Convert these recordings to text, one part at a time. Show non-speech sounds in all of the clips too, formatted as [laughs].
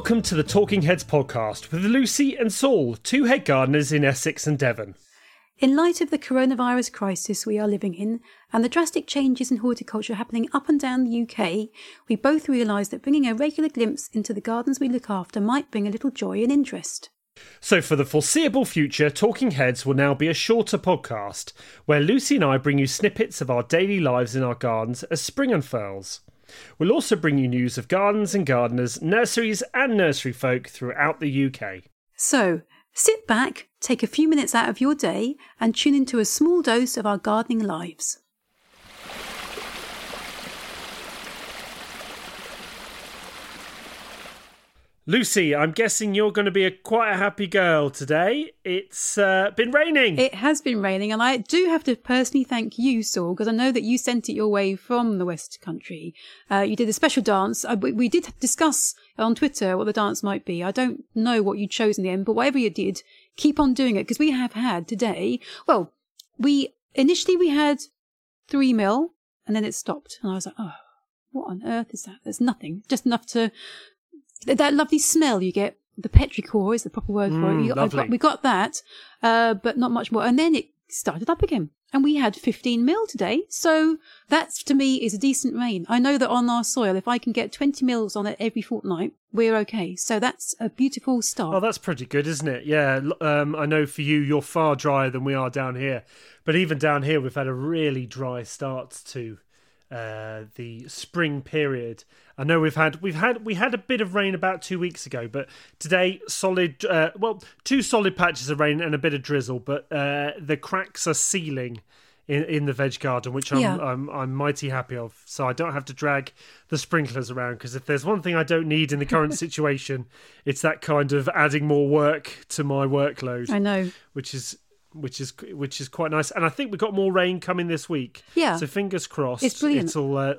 Welcome to the Talking Heads podcast with Lucy and Saul, two head gardeners in Essex and Devon. In light of the coronavirus crisis we are living in and the drastic changes in horticulture happening up and down the UK, we both realised that bringing a regular glimpse into the gardens we look after might bring a little joy and interest. So, for the foreseeable future, Talking Heads will now be a shorter podcast where Lucy and I bring you snippets of our daily lives in our gardens as spring unfurls. We'll also bring you news of gardens and gardeners, nurseries and nursery folk throughout the UK. So, sit back, take a few minutes out of your day, and tune into a small dose of our gardening lives. Lucy, I'm guessing you're going to be a quite a happy girl today. It's uh, been raining. It has been raining, and I do have to personally thank you, Saul, because I know that you sent it your way from the West Country. Uh, you did a special dance. Uh, we, we did discuss on Twitter what the dance might be. I don't know what you chose in the end, but whatever you did, keep on doing it because we have had today. Well, we initially we had three mil, and then it stopped, and I was like, oh, what on earth is that? There's nothing, just enough to that lovely smell you get. The petrichor is the proper word for it. Mm, You got- got- we got that, uh, but not much more. And then it started up again. And we had 15 mil today. So that to me is a decent rain. I know that on our soil, if I can get 20 mils on it every fortnight, we're okay. So that's a beautiful start. Oh, that's pretty good, isn't it? Yeah. Um, I know for you, you're far drier than we are down here. But even down here, we've had a really dry start to uh, the spring period. I know we've had we've had we had a bit of rain about two weeks ago, but today solid. Uh, well, two solid patches of rain and a bit of drizzle, but uh, the cracks are sealing. In, in the veg garden, which I'm, Yeah. I'm I'm mighty happy of, so I don't have to drag the sprinklers around. Because if there's one thing I don't need in the current [laughs] situation, it's that kind of adding more work to my workload I know. which is which is which is quite nice. And I think we've got more rain coming this week. Yeah. So fingers crossed. It's brilliant. It'll uh,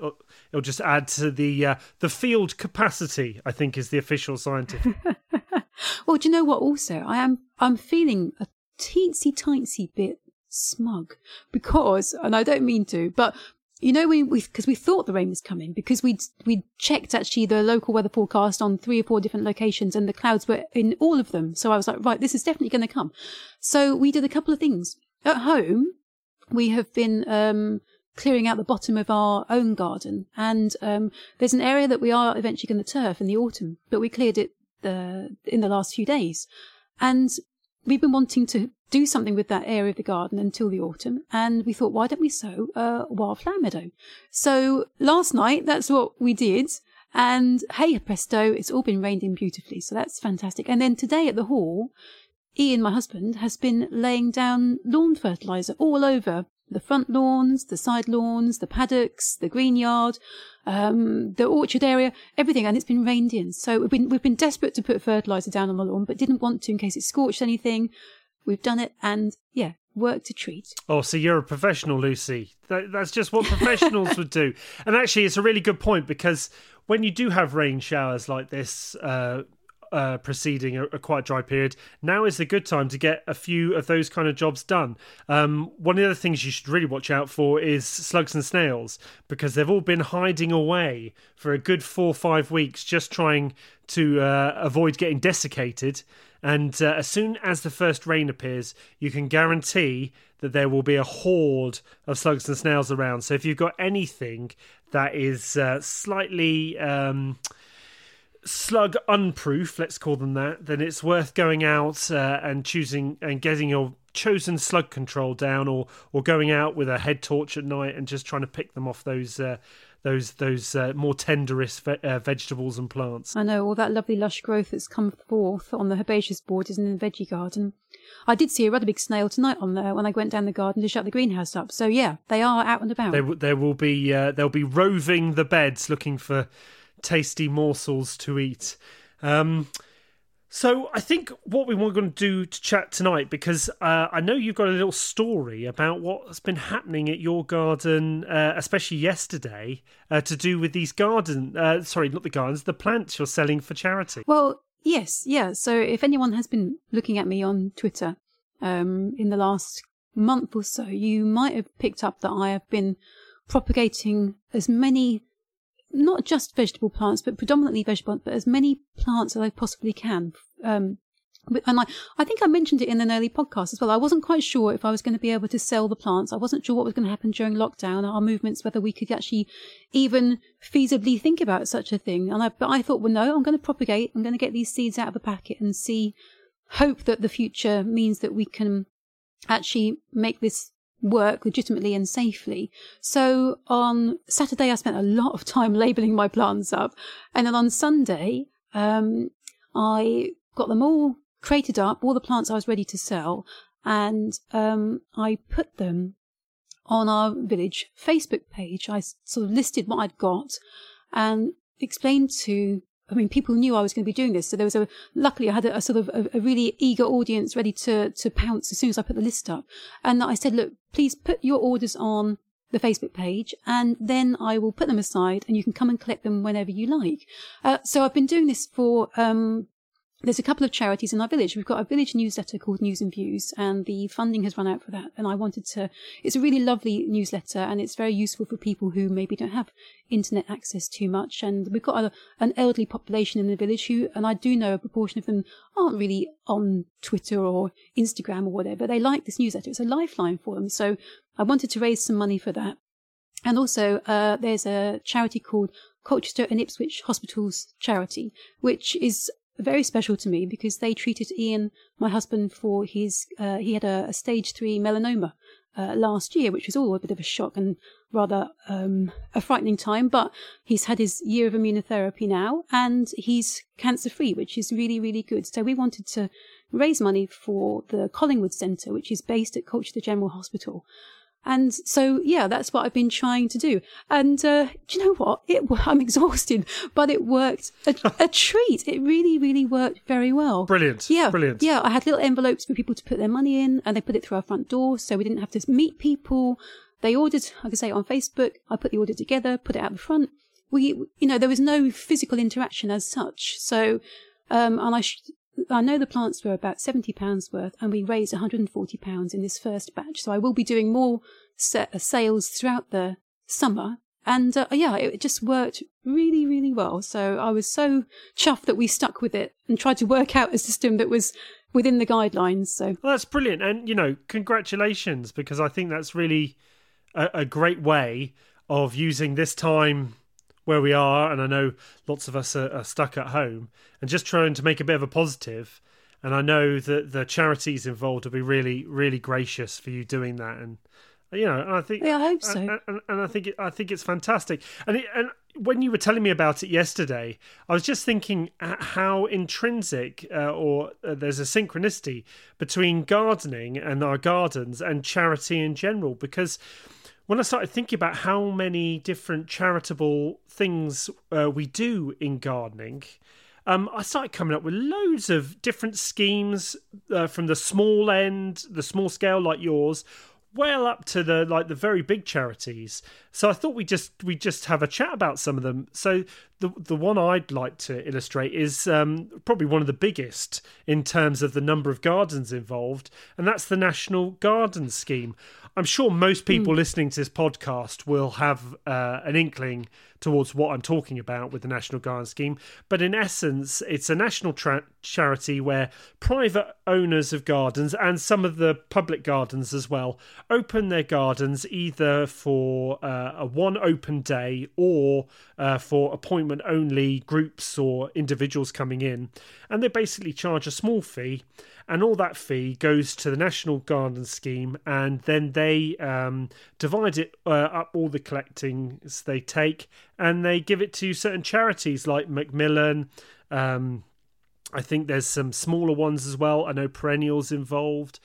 it'll just add to the uh, the field capacity. I think is the official scientific. [laughs] Well, do you know what? Also, I am I'm feeling a teensy tiny bit smug because, and I don't mean to, but you know, we we because we thought the rain was coming because we we checked actually the local weather forecast on three or four different locations and the clouds were in all of them. So I was like, right, this is definitely going to come. So we did a couple of things at home. We have been um, clearing out the bottom of our own garden, and um, there's an area that we are eventually going to turf in the autumn, but we cleared it uh, in the last few days, and we've been wanting to do something with that area of the garden until the autumn, and we thought, why don't we sow a wildflower meadow? So last night, that's what we did. And hey presto, it's all been rained in beautifully, so that's fantastic. And then today at the hall, Ian, my husband, has been laying down lawn fertilizer all over the front lawns, the side lawns, the paddocks, the green yard, um, the orchard area, everything, and it's been rained in. So we've been we've been desperate to put fertilizer down on the lawn, but didn't want to in case it scorched anything. We've done it, and yeah, work to treat. oh, so you're a professional, Lucy. That, that's just what [laughs] professionals would do. And actually, it's a really good point because when you do have rain showers like this. Uh, uh, preceding a, a quite dry period. Now is the good time to get a few of those kind of jobs done. Um, one of the other things you should really watch out for is slugs and snails because they've all been hiding away for a good four or five weeks, just trying to uh, avoid getting desiccated. And uh, as soon as the first rain appears, you can guarantee that there will be a horde of slugs and snails around. So if you've got anything that is uh, slightly. Um, slug unproof, let's call them that, then it's worth going out uh, and choosing and getting your chosen slug control down, or or going out with a head torch at night and just trying to pick them off those uh, those those uh, more tenderous ve- uh, vegetables and plants. I know all that lovely lush growth that's come forth on the herbaceous borders in the veggie garden. I did see a rather big snail tonight on there when I went down the garden to shut the greenhouse up. So yeah, they are out and about. There, w- there will be uh, they'll be roving the beds looking for tasty morsels to eat. Um, so I think what we were going to do to chat tonight, because uh, I know you've got a little story about what's been happening at your garden, uh, especially yesterday, uh, to do with these garden. Uh, sorry, not the gardens, the plants you're selling for charity. Well, yes, yeah. So if anyone has been looking at me on Twitter um, in the last month or so, you might have picked up that I have been propagating as many not just vegetable plants, but predominantly vegetable, plants, but as many plants as I possibly can. Um, and I, I think I mentioned it in an early podcast as well. I wasn't quite sure if I was going to be able to sell the plants. I wasn't sure what was going to happen during lockdown, our movements, whether we could actually even feasibly think about such a thing. And I, but I thought, well, no, I'm going to propagate. I'm going to get these seeds out of the packet and see, hope that the future means that we can actually make this work legitimately and safely. So on Saturday, I spent a lot of time [laughs] labeling my plants up. And then on Sunday, um, I got them all crated up all the plants I was ready to sell, and um, I put them on our village Facebook page. I sort of listed what I'd got and explained to. I mean, people knew I was going to be doing this, so there was a. Luckily, I had a, a sort of a, a, really eager audience ready to to pounce as soon as I put the list up. And I said, "Look, please put your orders on the Facebook page, and then I will put them aside, and you can come and collect them whenever you like." Uh, so I've been doing this for um, there's a couple of charities in our village. We've got a village newsletter called News and Views, and the funding has run out for that. And I wanted to, it's a really lovely newsletter, and it's very useful for people who maybe don't have internet access too much. And we've got a, an elderly population in the village who, and I do know a proportion of them aren't really on Twitter or Instagram or whatever. They like this newsletter. It's a lifeline for them. So I wanted to raise some money for that. And also, uh, there's a charity called Colchester and Ipswich Hospitals Charity, which is very special to me because they treated Ian, my husband, for his, uh, he had a, a, stage three melanoma uh, last year, which was all a bit of a shock and rather um, a frightening time. But he's had his year of immunotherapy now and he's cancer free, which is really, really good. So we wanted to raise money for the Collingwood Centre, which is based at Colchester General Hospital. And so, yeah, that's what I've been trying to do. And uh, do you know what? It, [laughs] I'm exhausted, but it worked a, a, treat. It really, really worked very well. Brilliant. Yeah. Brilliant. Yeah. I had little envelopes for people to put their money in, and they put it through our front door, so we didn't have to meet people. They ordered, like I say, on Facebook. I put the order together, put it out the front. We, you know, there was no physical interaction as such. So, um, and I, sh- I know the plants were about £70 worth, and we raised £140 in this first batch. So I will be doing more uh, sales throughout the summer. And uh, yeah, it just worked really, really well. So I was so chuffed that we stuck with it and tried to work out a system that was within the guidelines. So well, that's brilliant. And, you know, congratulations, because I think that's really a, a great way of using this time where we are, and I know lots of us are, are, stuck at home, and just trying to make a bit of a positive. And I know that the charities involved will be really, really gracious for you doing that. And you know, and I think yeah, I hope so. And, and, and I think it, I think it's fantastic. And it, and when you were telling me about it yesterday, I was just thinking how intrinsic uh, or uh, there's a synchronicity between gardening and our gardens and charity in general because when I started thinking about how many different charitable things uh, we do in gardening, um, I started coming up with loads of different schemes uh, from the small end, the small scale like yours, well up to the like the very big charities. So I thought we just we just have a chat about some of them. So the the one I'd like to illustrate is um, probably one of the biggest in terms of the number of gardens involved, and that's the National Garden Scheme. I'm sure most people mm. listening to this podcast will have uh, an inkling towards what I'm talking about with the National Garden Scheme. But in essence, it's a national tra- charity where private owners of gardens and some of the public gardens as well open their gardens either for uh, a one open day or uh, for appointment only groups or individuals coming in. And they basically charge a small fee and all that fee goes to the National Garden Scheme, and then they um, divide it uh, up all the collectings they take, and they give it to certain charities like Macmillan. Um, I think there's some smaller ones as well. I know Perennials involved,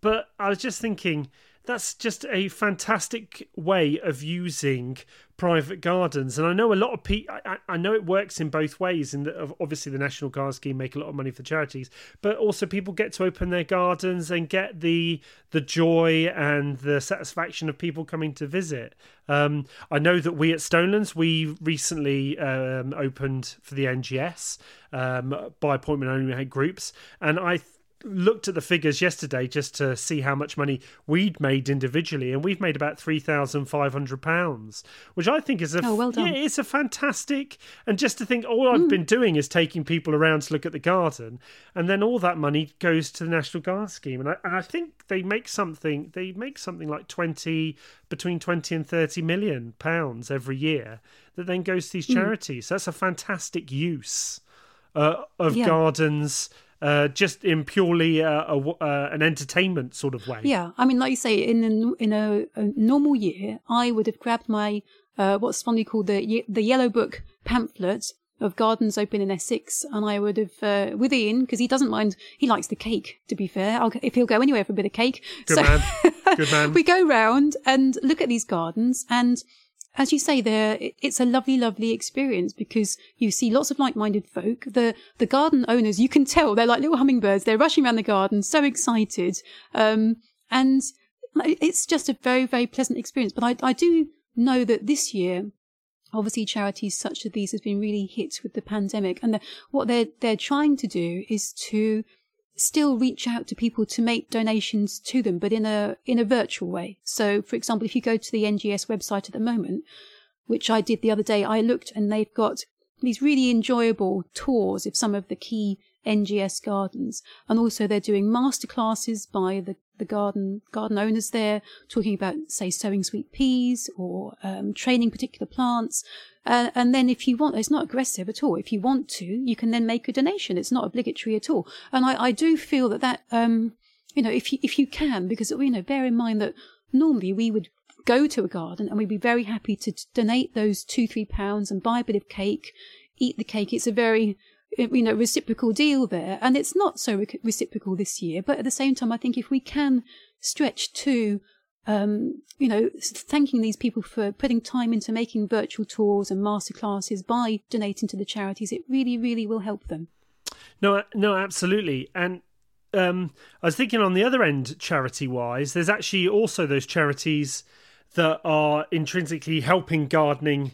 but I was just thinking that's just a fantastic way of using private gardens. And I know a lot of people, I, I, know it works in both ways. And obviously, the National Garden Scheme make a lot of money for charities, but also people get to open their gardens and get the the joy and the satisfaction of people coming to visit. Um, I know that we at Stonelands, we recently um, opened for the NGS um, by appointment only had groups. And I looked at the figures yesterday just to see how much money we'd made individually, and we've made about three thousand five hundred pounds, which I think is a oh, well done. yeah, it's a fantastic. And just to think, all I've mm. been doing is taking people around to look at the garden, and then all that money goes to the National Garden scheme, and I, and I think they make something. They make something like twenty between twenty and thirty million pounds every year that then goes to these hmm. charities. Mm. So that's a fantastic use uh, of yeah. gardens uh, just in purely a, a, uh, an entertainment sort of way. Yeah, I mean, like you say, in a, in a, a normal year, I would have grabbed my uh, what's fondly called the the Yellow Book pamphlet of gardens open in Essex, and I would have uh, with Ian because he doesn't mind. He likes the cake. To be fair, I'll, if he'll go anywhere for a bit of cake. Good so man. Good man. [laughs] we go round and look at these gardens, and as you say there, it's a lovely, lovely experience because you see lots of like-minded folk. The the garden owners, you can tell they're like little hummingbirds. They're rushing around the garden, so excited, um, and it's just a very, very pleasant experience. But I, I do know that this year, obviously, charities such as these has been really hit with the pandemic, and the, what they're they're trying to do is to still reach out to people to make donations to them, but in a in a virtual way. So, for example, if you go to the NGS website at the moment, which I did the other day, I looked and they've got these really enjoyable tours of some of the key NGS gardens, and also they're doing masterclasses by the the garden garden owners there, talking about say sowing sweet peas or um, training particular plants. Uh, and then if you want, it's not aggressive at all. If you want to, you can then make a donation. It's not obligatory at all. And I, I do feel that that um, you know if you if you can, because you know bear in mind that normally we would go to a garden and we'd be very happy to donate those two three pounds and buy a bit of cake, eat the cake. It's a very you know reciprocal deal there. And it's not so re- reciprocal this year but at the same time i think if we can stretch to um, you know thanking these people for putting time into making virtual tours and master classes by donating to the charities it really really will help them. No no absolutely. And um, i was thinking on the other end charity wise there's actually also those charities that are intrinsically helping gardening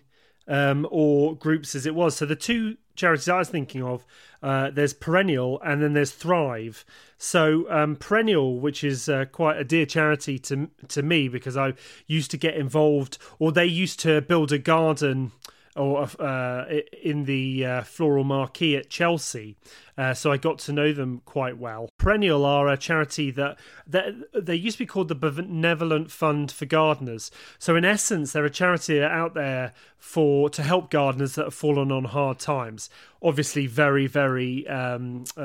um, or groups as it was. So the two charities I was thinking of, uh, there's Perennial and then there's Thrive. So um, Perennial, which is uh, quite a dear charity to to me because I used to get involved, or they used to build a garden or uh, in the uh, floral marquee at Chelsea. Uh, so I got to know them quite well. Perennial are a charity that, that they used to be called the Benevolent Fund for Gardeners. So in essence, they're a charity out there for to help gardeners that have fallen on hard times. Obviously, very very um, uh,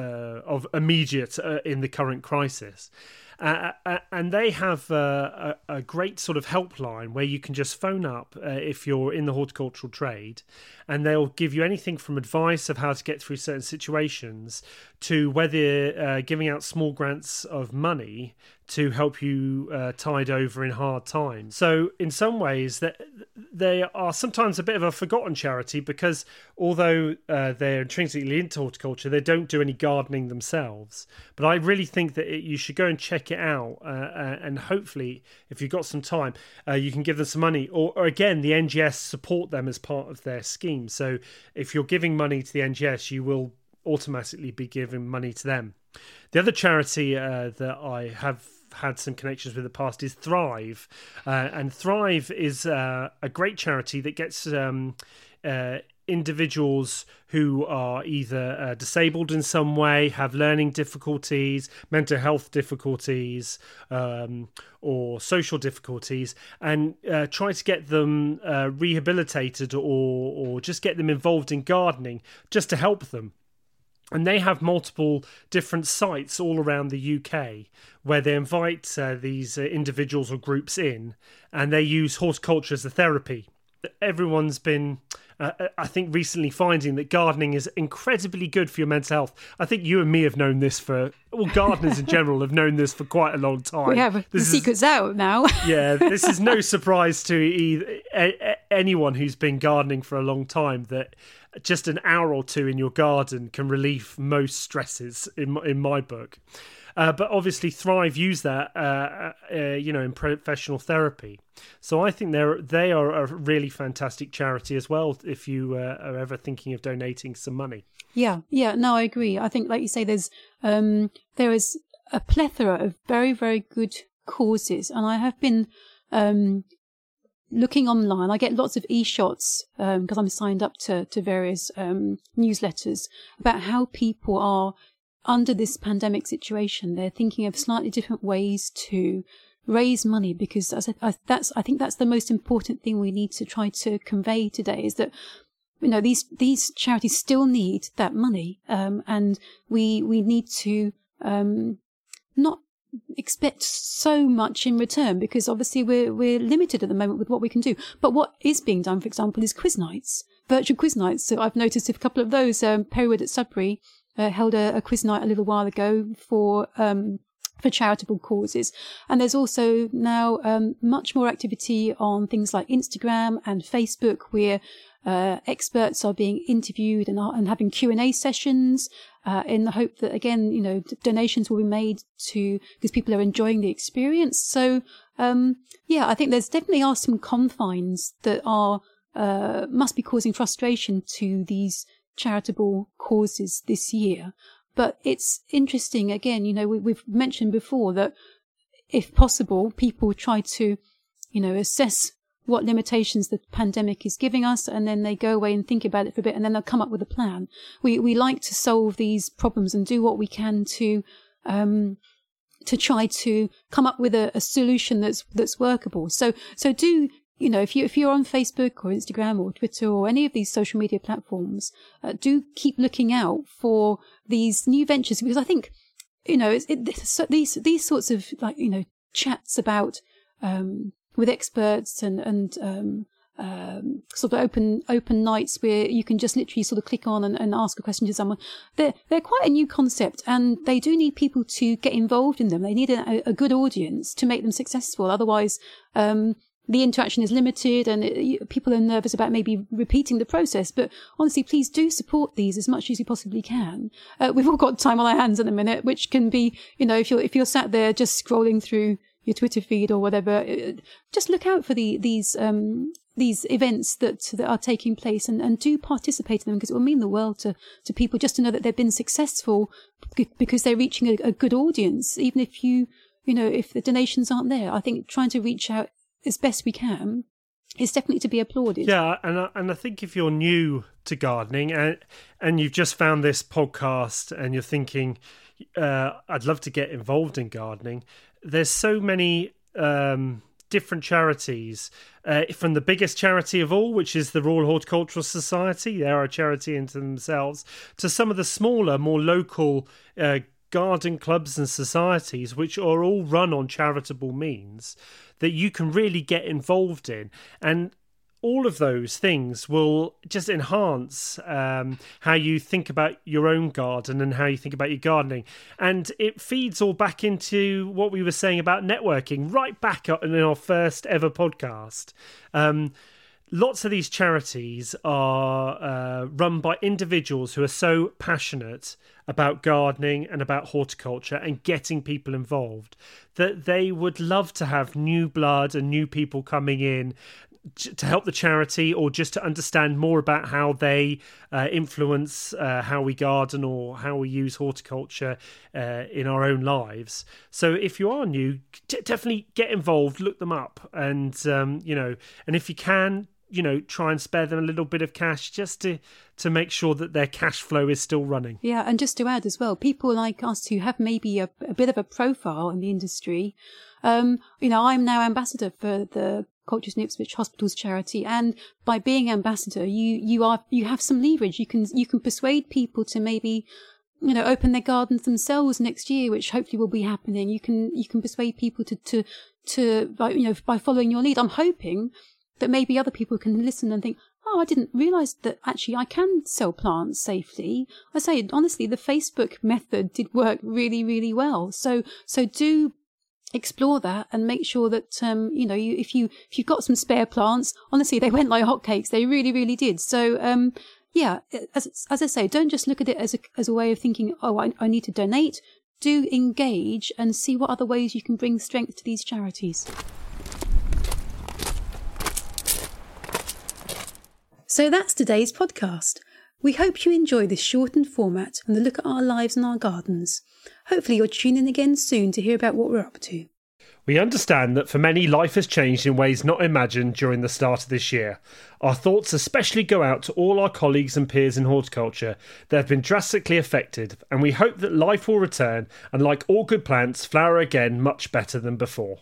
of immediate uh, in the current crisis. Uh, and they have uh, a, a, great sort of helpline where you can just phone up uh, if you're in the horticultural trade, and they'll give you anything from advice of how to get through certain situations to whether uh, giving out small grants of money to help you uh, tide over in hard times. So, in some ways, that they are sometimes a bit of a forgotten charity because although uh, they're intrinsically into horticulture, they don't do any gardening themselves. But I really think that it, you should go and check it out, uh, uh and hopefully, if you've got some time, uh, you can give them some money. Or, or, again, the NGS support them as part of their scheme. So, if you're giving money to the NGS, you will automatically be giving money to them. The other charity uh, that I have had some connections with the past is Thrive, uh, and Thrive is uh, a great charity that gets um, uh, individuals who are either uh, disabled in some way, have learning difficulties, mental health difficulties, um, or social difficulties, and uh, try to get them uh, rehabilitated or or just get them involved in gardening, just to help them and they have multiple different sites all around the UK where they invite uh, these uh, individuals or groups in and they use horticulture as a therapy. Everyone's been, uh, uh, I think, recently finding that gardening is incredibly good for your mental health. I think you and me have known this for, well, gardeners in [laughs] general have known this for quite a long time. We have. This the secret's out now. [laughs] yeah, this is no [laughs] surprise to either anyone who's been gardening for a long time that just an hour or two in your garden can relieve most stresses in in my book. Uh, but obviously, Thrive use that, uh, uh, you know, in professional therapy. So I think they're they are a really fantastic charity as well. If you uh, are ever thinking of donating some money. Yeah, yeah, no, I agree. I think, like you say, there's um, there is a plethora of very, very good causes, and I have been um, looking online. I get lots of e-shots because um, I'm signed up to to various um, newsletters about how people are under this pandemic situation. They're thinking of slightly different ways to raise money because as I, that's I think that's the most important thing we need to try to convey today is that you know these these charities still need that money um, and we we need to um, not expect so much in return because obviously we're we're limited at the moment with what we can do. But what is being done, for example, is quiz nights, virtual quiz nights. So I've noticed a couple of those. Um, Perrywood at Sudbury uh, held a, a, quiz night a little while ago for. Um, for charitable causes. And there's also now um, much more activity on things like Instagram and Facebook where uh, experts are being interviewed and, and having Q&A sessions uh, in the hope that, again, you know, donations will be made to, because people are enjoying the experience. So, um, yeah, I think there's definitely are some confines that are, uh, must be causing frustration to these charitable causes this year. But it's interesting, again, you know, we, we've mentioned before that if possible, people try to, you know, assess what limitations the pandemic is giving us, and then they go away and think about it for a bit, and then they'll come up with a plan. We we like to solve these problems and do what we can to um, to try to come up with a, a solution that's that's workable. So so do you know if you if you're on Facebook or Instagram or Twitter or any of these social media platforms, uh, do keep looking out for these new ventures because I think you know it, so these these sorts of like you know chats about um, with experts and and um, um, sort of open open nights where you can just literally sort of click on and, and, ask a question to someone. They're they're quite a new concept, and they do need people to get involved in them. They need a, a good audience to make them successful. Otherwise, um, the interaction is limited, and it, people are nervous about maybe repeating the process. But honestly, please do support these as much as you possibly can. Uh, we've all got time on our hands in a minute, which can be, you know, if you're if you're sat there just scrolling through your Twitter feed or whatever, uh, just look out for the, these um, these events that that are taking place and, and do participate in them because it will mean the world to, to people just to know that they've been successful because they're reaching a, a good audience. Even if you you know if the donations aren't there, I think trying to reach out as best we can is definitely to be applauded. Yeah, and I, and I think if you're new to gardening and and you've just found this podcast and you're thinking, uh, I'd love to get involved in gardening there's so many um, different charities. Uh, from the biggest charity of all, which is the Royal Horticultural Society, they are a charity into themselves, to some of the smaller, more local uh, garden clubs and societies, which are all run on charitable means, that you can really get involved in. And all of those things will just enhance um, how you think about your own garden and how you think about your gardening. And it feeds all back into what we were saying about networking, right back in our first ever podcast. Um, lots of these charities are uh, run by individuals who are so passionate about gardening and about horticulture and getting people involved that they would love to have new blood and new people coming in to help the charity or just to understand more about how they uh, influence uh, how we garden or how we use horticulture uh, in our own lives. So if you are new, t- definitely get involved, look them up, and um, you know, and if you can, you know, try and spare them a little bit of cash just to to make sure that their cash flow is still running. Yeah, and just to add as well, people like us who have maybe a, a bit of a profile in the industry. Um, you know, I'm now ambassador for the Colchester Ipswich Hospitals charity, and by being ambassador, you you are you have some leverage. You can you can persuade people to maybe you know open their gardens themselves next year, which hopefully will be happening. You can you can persuade people to to to by, you know by following your lead. I'm hoping that maybe other people can listen and think, oh, I didn't realize that actually I can sell plants safely. I say honestly, the Facebook method did work really really well. So so do explore that and make sure that um, you know you, if you if you've got some spare plants honestly they went like hotcakes they really really did so um, yeah as, as i say don't just look at it as a, as a way of thinking oh I, I need to donate do engage and see what other ways you can bring strength to these charities so that's today's podcast we hope you enjoy this shortened format and the look at our lives and our gardens. Hopefully, you'll tune in again soon to hear about what we're up to. We understand that for many, life has changed in ways not imagined during the start of this year. Our thoughts especially go out to all our colleagues and peers in horticulture that have been drastically affected, and we hope that life will return and, like all good plants, flower again much better than before.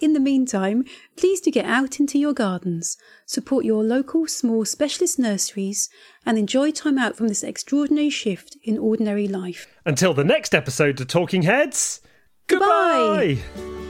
In the meantime, please do get out into your gardens, support your local small specialist nurseries, and enjoy time out from this extraordinary shift in ordinary life. Until the next episode of Talking Heads, goodbye! goodbye!